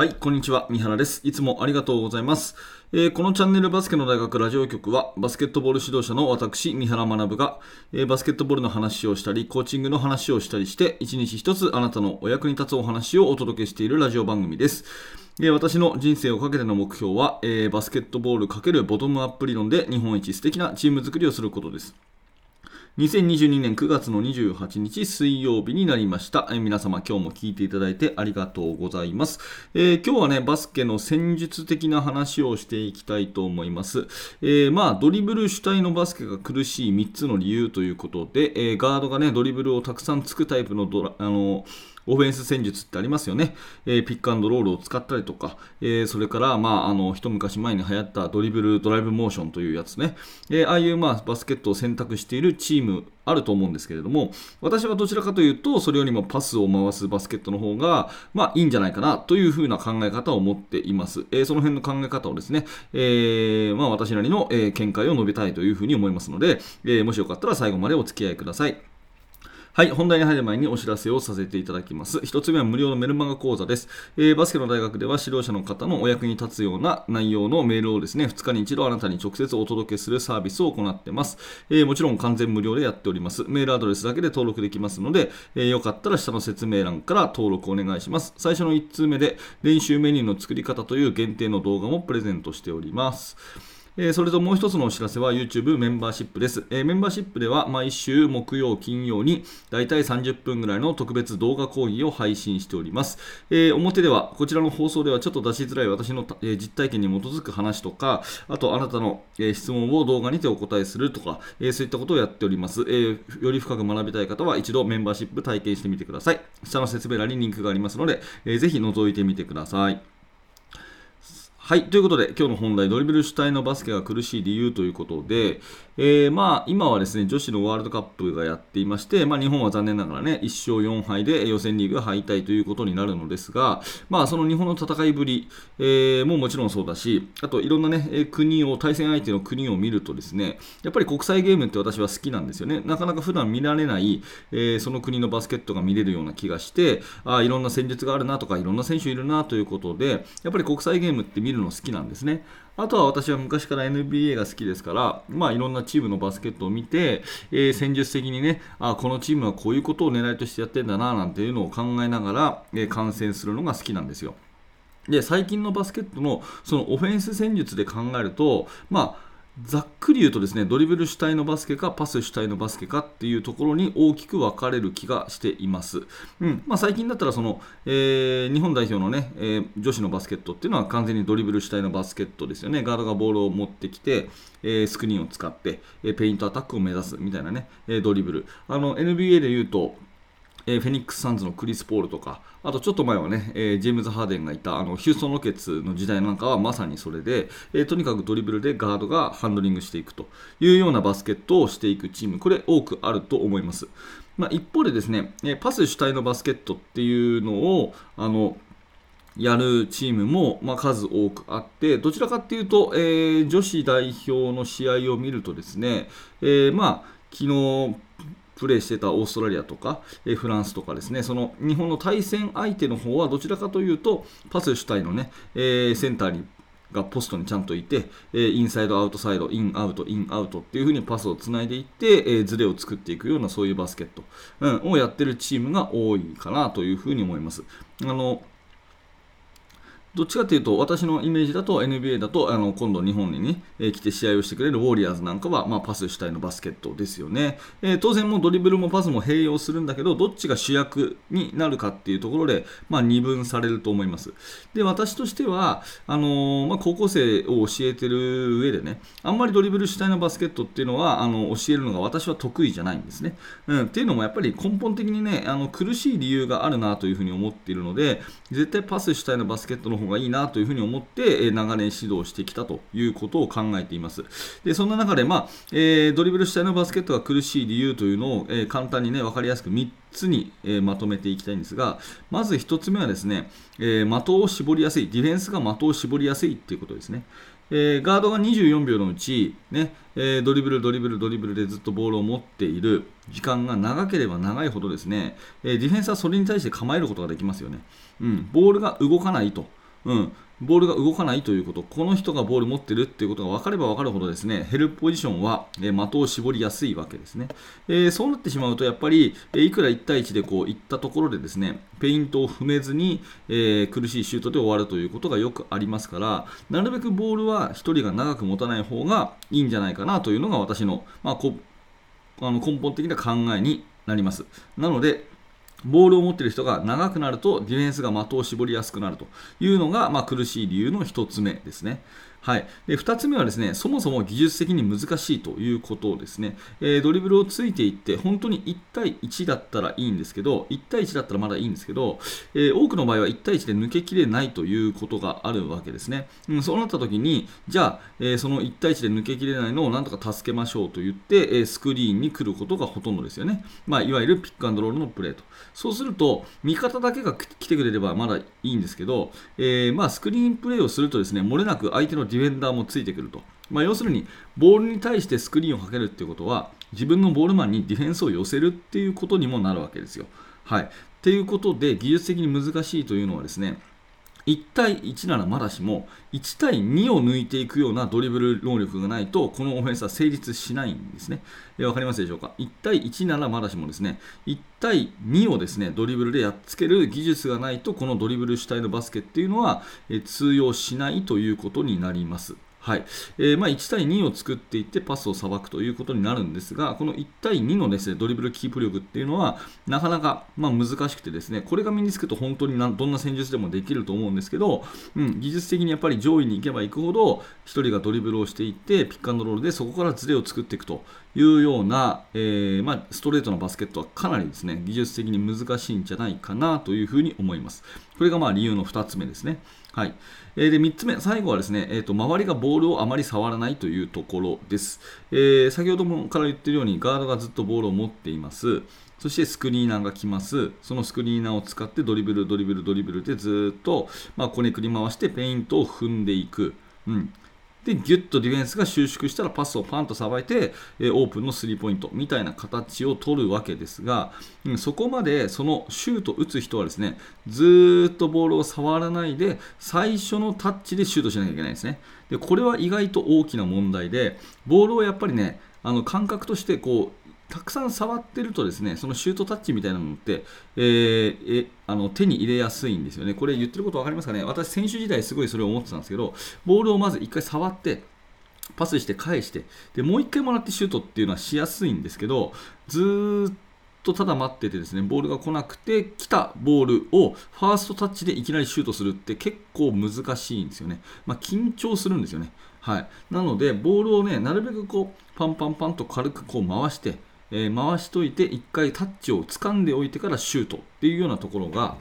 はい、こんにちは。三原です。いつもありがとうございます。えー、このチャンネルバスケの大学ラジオ局は、バスケットボール指導者の私、三原学が、えー、バスケットボールの話をしたり、コーチングの話をしたりして、一日一つあなたのお役に立つお話をお届けしているラジオ番組です。えー、私の人生をかけての目標は、えバスケットボール×ボトムアップ理論で日本一素敵なチーム作りをすることです。2022年9月の28日水曜日になりました。え、皆様今日も聞いていただいてありがとうございます、えー、今日はね、バスケの戦術的な話をしていきたいと思います。えー、まあ、ドリブル主体のバスケが苦しい3つの理由ということで、えガードがね、ドリブルをたくさんつくタイプのドラ、あのオフェンス戦術ってありますよね。えー、ピックアンドロールを使ったりとか、えー、それから、まあ、あの、一昔前に流行ったドリブル、ドライブモーションというやつね。えー、ああいう、まあ、バスケットを選択しているチームあると思うんですけれども、私はどちらかというと、それよりもパスを回すバスケットの方が、まあ、いいんじゃないかなというふうな考え方を持っています。えー、その辺の考え方をですね、えー、まあ、私なりの、え、見解を述べたいというふうに思いますので、えもしよかったら最後までお付き合いください。はい、本題に入る前にお知らせをさせていただきます。一つ目は無料のメルマガ講座です。えー、バスケの大学では指導者の方のお役に立つような内容のメールをですね、2日に一度あなたに直接お届けするサービスを行ってます。えー、もちろん完全無料でやっております。メールアドレスだけで登録できますので、えー、よかったら下の説明欄から登録お願いします。最初の1通目で練習メニューの作り方という限定の動画もプレゼントしております。えそれともう一つのお知らせは YouTube メンバーシップです、えメンバーシップでは毎週木曜、金曜にだいたい30分ぐらいの特別動画講義を配信しております。え表では、こちらの放送ではちょっと出しづらい私の、え実体験に基づく話とか、あとあなたの、え質問を動画にてお答えするとか、えそういったことをやっております、えより深く学びたい方は一度メンバーシップ体験してみてください。下の説明欄にリンクがありますので、えー、ぜひ覗いてみてください。はい。ということで、今日の本題、ドリブル主体のバスケが苦しい理由ということで、えー、まあ、今はですね、女子のワールドカップがやっていまして、まあ、日本は残念ながらね、1勝4敗で予選リーグ敗退ということになるのですが、まあ、その日本の戦いぶり、えー、ももちろんそうだし、あといろんなね、国を、対戦相手の国を見るとですね、やっぱり国際ゲームって私は好きなんですよね。なかなか普段見られない、えー、その国のバスケットが見れるような気がして、あいろんな戦術があるなとか、いろんな選手いるなということで、やっぱり国際ゲームって見るの好きなんですね。あとは私は昔から NBA が好きですから、まあ、いろんなチームのバスケットを見て、えー、戦術的にねあ、このチームはこういうことを狙いとしてやってんだななんていうのを考えながら、えー、観戦するのが好きなんですよ。で最近のバスケットのそのオフェンス戦術で考えると、まあざっくり言うとですねドリブル主体のバスケかパス主体のバスケかっていうところに大きく分かれる気がしています、うん。まあ、最近だったらその、えー、日本代表のね、えー、女子のバスケットっていうのは完全にドリブル主体のバスケットですよね。ガードがボールを持ってきて、えー、スクリーンを使って、えペイントアタックを目指すみたいなね、えドリブル。あの NBA で言うとえー、フェニックス・サンズのクリス・ポールとか、あとちょっと前はね、えー、ジェームズ・ハーデンがいたあのヒューストン・ロケッツの時代なんかはまさにそれで、えー、とにかくドリブルでガードがハンドリングしていくというようなバスケットをしていくチーム、これ多くあると思います。まあ、一方でですね、えパス主体のバスケットっていうのを、あの、やるチームも、まあ、数多くあって、どちらかっていうと、えー、女子代表の試合を見るとですね、え、まあ、昨日、プレーしてたオーストラリアとか、えフランスとかですね、その日本の対戦相手の方はどちらかというと、パス主体のね、え、センターにがポストにちゃんといて、えインサイド、アウトサイド、イン、アウト、イン、アウトっていう風にパスをつないでいって、えズレを作っていくようなそういうバスケット、うん、をやってるチームが多いかなという風に思います。あのどっちかというと、私のイメージだと NBA だとあの今度日本にね、えー、来て試合をしてくれるウォリアーズなんかは、まあ、パス主体のバスケットですよね、えー、当然もドリブルもパスも併用するんだけど、どっちが主役になるかっていうところで、まあ、二分されると思います。で、私としては、あのー、まあ、高校生を教えてる上でね、あんまりドリブル主体のバスケットっていうのはあの教えるのが私は得意じゃないんですね。うん、っていうのもやっぱり根本的にね、あの苦しい理由があるなというふうに思っているので、絶対パス主体のバスケットの方がいいなというふうに思って、え長年指導してきたということを考えています。でそんな中で、まあえー、ドリブル主体のバスケットが苦しい理由というのを、え、簡単に、ね、分かりやすく3つに、え、まとめていきたいんですが、まず1つ目はですね、え的を絞りやすい、ディフェンスが的を絞りやすいということですね。えー、ガードが24秒のうち、ねえー、ドリブル、ドリブル、ドリブルでずっとボールを持っている時間が長ければ長いほどですね、えー、ディフェンスはそれに対して構えることができますよね。うん、ボールが動かないと。うん、ボールが動かないということ、この人がボール持ってるっていうことが分かれば分かるほどですね、ヘルプポジションは、え的を絞りやすいわけですね。えー、そうなってしまうと、やっぱり、えいくら1対1でこういったところでですね、ペイントを踏めずに、えー、苦しいシュートで終わるということがよくありますから、なるべくボールは1人が長く持たない方がいいんじゃないかなというのが私の,、まあ、こあの根本的な考えになります。なので、ボールを持っている人が長くなるとディフェンスが的を絞りやすくなるというのが、まあ、苦しい理由の1つ目ですね。はい、で2つ目はですねそもそも技術的に難しいということですね、えー、ドリブルをついていって本当に1対1だったらいいんですけど1対1だったらまだいいんですけど、えー、多くの場合は1対1で抜けきれないということがあるわけですね、うん、そうなった時にじゃあ、えー、その1対1で抜けきれないのをなんとか助けましょうと言って、えスクリーンに来ることがほとんどですよね、まあ、いわゆるピックアンドロールのプレーと。そうすると味方だけが来てくれればまだいいんですけど、えまあ、スクリーンプレーをするとですね漏れなく相手のディフェンダーもついてくると。まあ、要するに、ボールに対してスクリーンをかけるっていうことは、自分のボールマンにディフェンスを寄せるっていうことにもなるわけですよ。はい。っていうことで、技術的に難しいというのはですね、1対1ならまだしも1対2を抜いていくようなドリブル能力がないとこのオフェンスは成立しないんですね。え分かりますでしょうか ?1 対1ならまだしもですね1対2をですねドリブルでやっつける技術がないとこのドリブル主体のバスケっていうのは、え通用しないということになります。はい。えー、まあ、1対2を作っていってパスをさばくということになるんですが、この1対2のです、ね、ドリブルキープ力っていうのは、なかなか、まあ、難しくてですね、これが身につくと本当にどんな戦術でもできると思うんですけど、うん、技術的にやっぱり上位に行けば行くほど、1人がドリブルをしていって、ピックアンドロールでそこからズレを作っていくというような、えー、まあ、ストレートのバスケットはかなりですね、技術的に難しいんじゃないかなというふうに思います。これがまあ理由の2つ目ですね。はい。えー、で、3つ目、最後はですね、えーと、周りがボールをあまり触らないというところです。えー、先ほどもから言っているように、ガードがずっとボールを持っています。そしてスクリーナーが来ます。そのスクリーナーを使ってドリブル、ドリブル、ドリブルでずっと、まあ、こねくり回してペイントを踏んでいく。うん、で、ギュッとディフェンスが収縮したらパスをパンとさばいて、え、オープンのスリーポイントみたいな形を取るわけですが、うん、そこまでそのシュートを打つ人はですね、ずっとボールを触らないで、最初のタッチでシュートしなきゃいけないんですね。で、これは意外と大きな問題で、ボールをやっぱりね、あの感覚としてこうたくさん触ってるとですねそのシュートタッチみたいなのって、えー、えあの手に入れやすいんですよね。これ言ってること分かりますかね？私、選手時代すごいそれを思ってたんですけどボールをまず1回触ってパスして返してでもう1回もらってシュートっていうのはしやすいんですけどずっとただ待っててですねボールが来なくて来たボールをファーストタッチでいきなりシュートするって結構難しいんですよね。まあ、緊張するんですよね。はい、なので、ボールをね、なるべくこうパンパンパンと軽くこう回して、えー、回しといて1回タッチを掴んでおいてからシュートっていうようなところが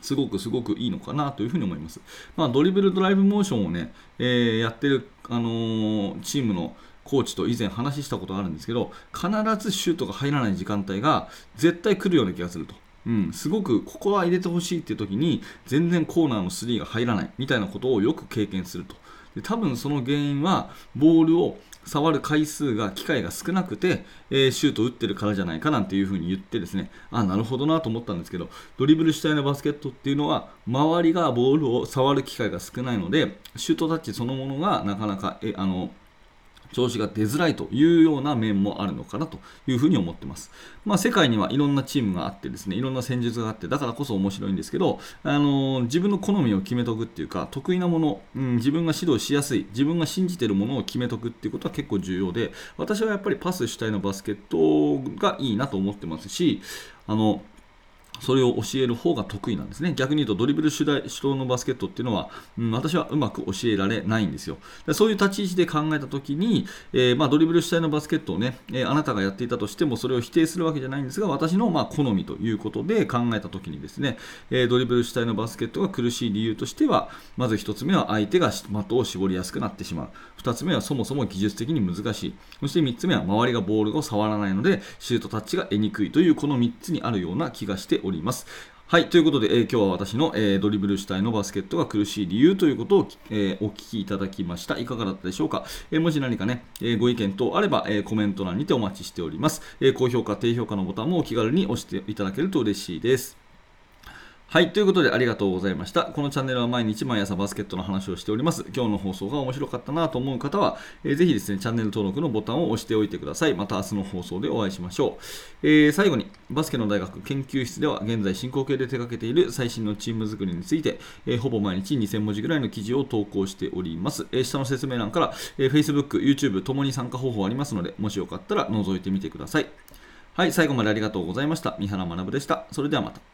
すごくすごくいいのかなというふうに思います。まあ、ドリブルドライブモーションをね、えー、やってる、あのー、チームのコーチと以前話したことがあるんですけど必ずシュートが入らない時間帯が絶対来るような気がすると。うん、すごくここは入れてほしいっていう時に全然コーナーの3が入らないみたいなことをよく経験するとで多分その原因はボールを触る回数が、機会が少なくて、えー、シュート打ってるからじゃないかなんていうふうに言ってですね、あ、なるほどなと思ったんですけど、ドリブル主体のバスケットっていうのは、周りがボールを触る機会が少ないので、シュートタッチそのものがなかなか、えあの、調子が出づらいというような面もあるのかなというふうに思ってます。まあ、世界にはいろんなチームがあってですね、いろんな戦術があって、だからこそ面白いんですけど、あのー、自分の好みを決めとくっていうか、得意なもの、うん、自分が指導しやすい、自分が信じてるものを決めとくっていうことは結構重要で、私はやっぱりパス主体のバスケットがいいなと思ってますし、あの、それを教える方が得意なんですね。逆に言うとドリブル主導のバスケットっていうのは、うん、私はうまく教えられないんですよ。そういう立ち位置で考えたときに、えー、まあ、ドリブル主体のバスケットをね、えー、あなたがやっていたとしてもそれを否定するわけじゃないんですが、私のまあ好みということで考えたときにですね、えー、ドリブル主体のバスケットが苦しい理由としては、まず1つ目は相手が的を絞りやすくなってしまう。2つ目はそもそも技術的に難しい。そして3つ目は周りがボールを触らないので、シュートタッチが得にくいというこの3つにあるような気がしております。りますはい、ということで、えー、今日は私の、えー、ドリブル主体のバスケットが苦しい理由ということを、えー、お聞きいただきました。いかがだったでしょうか、えもし何かね、えご意見等あれば、えコメント欄にてお待ちしております、え高評価、低評価のボタンもお気軽に押していただけると嬉しいです。はい、ということでありがとうございました。このチャンネルは毎日毎朝バスケットの話をしております。今日の放送が面白かったなと思う方は、えーぜひですね、チャンネル登録のボタンを押しておいてください。また明日の放送でお会いしましょう。えー最後に、バスケの大学研究室では現在進行形で手掛けている最新のチーム作りについて、えーほぼ毎日2000文字ぐらいの記事を投稿しております。え下の説明欄から、え Facebook、YouTube ともに参加方法ありますので、もしよかったら覗いてみてください。はい、最後までありがとうございました。三原学でした。それではまた。